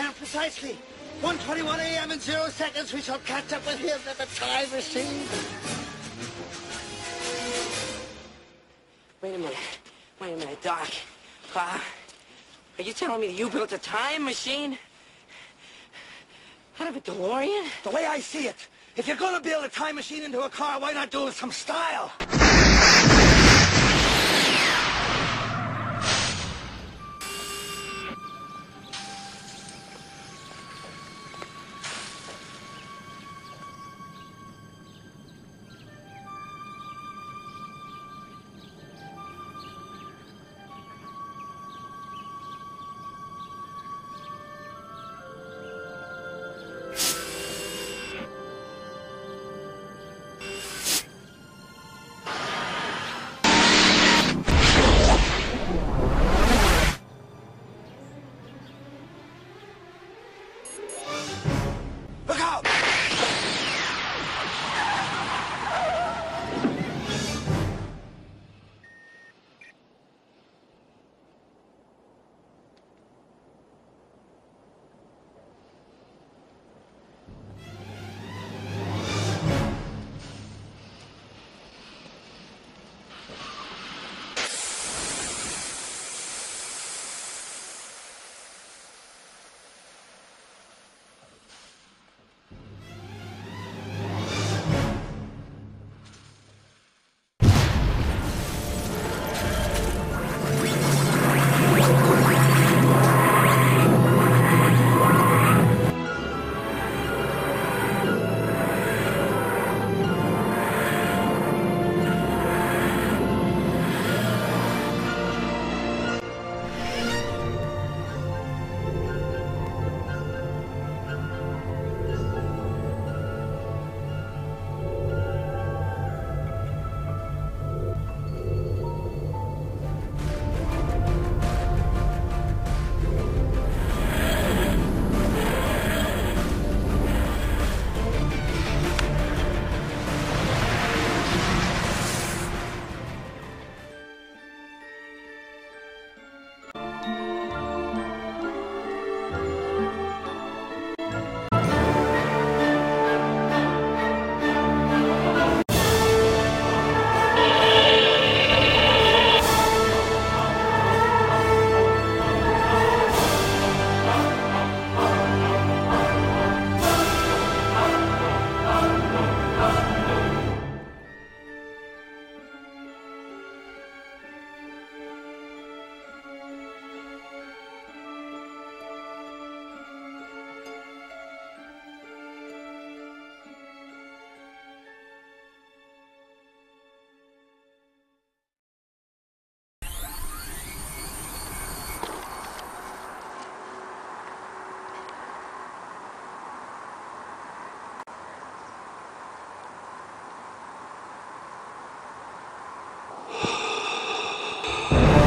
And precisely 1.21 a.m. in zero seconds, we shall catch up with him at the time machine. Wait a minute. Wait a minute, Doc. Uh, are you telling me that you built a time machine? Out of a DeLorean? The way I see it, if you're gonna build a time machine into a car, why not do it with some style? โอ้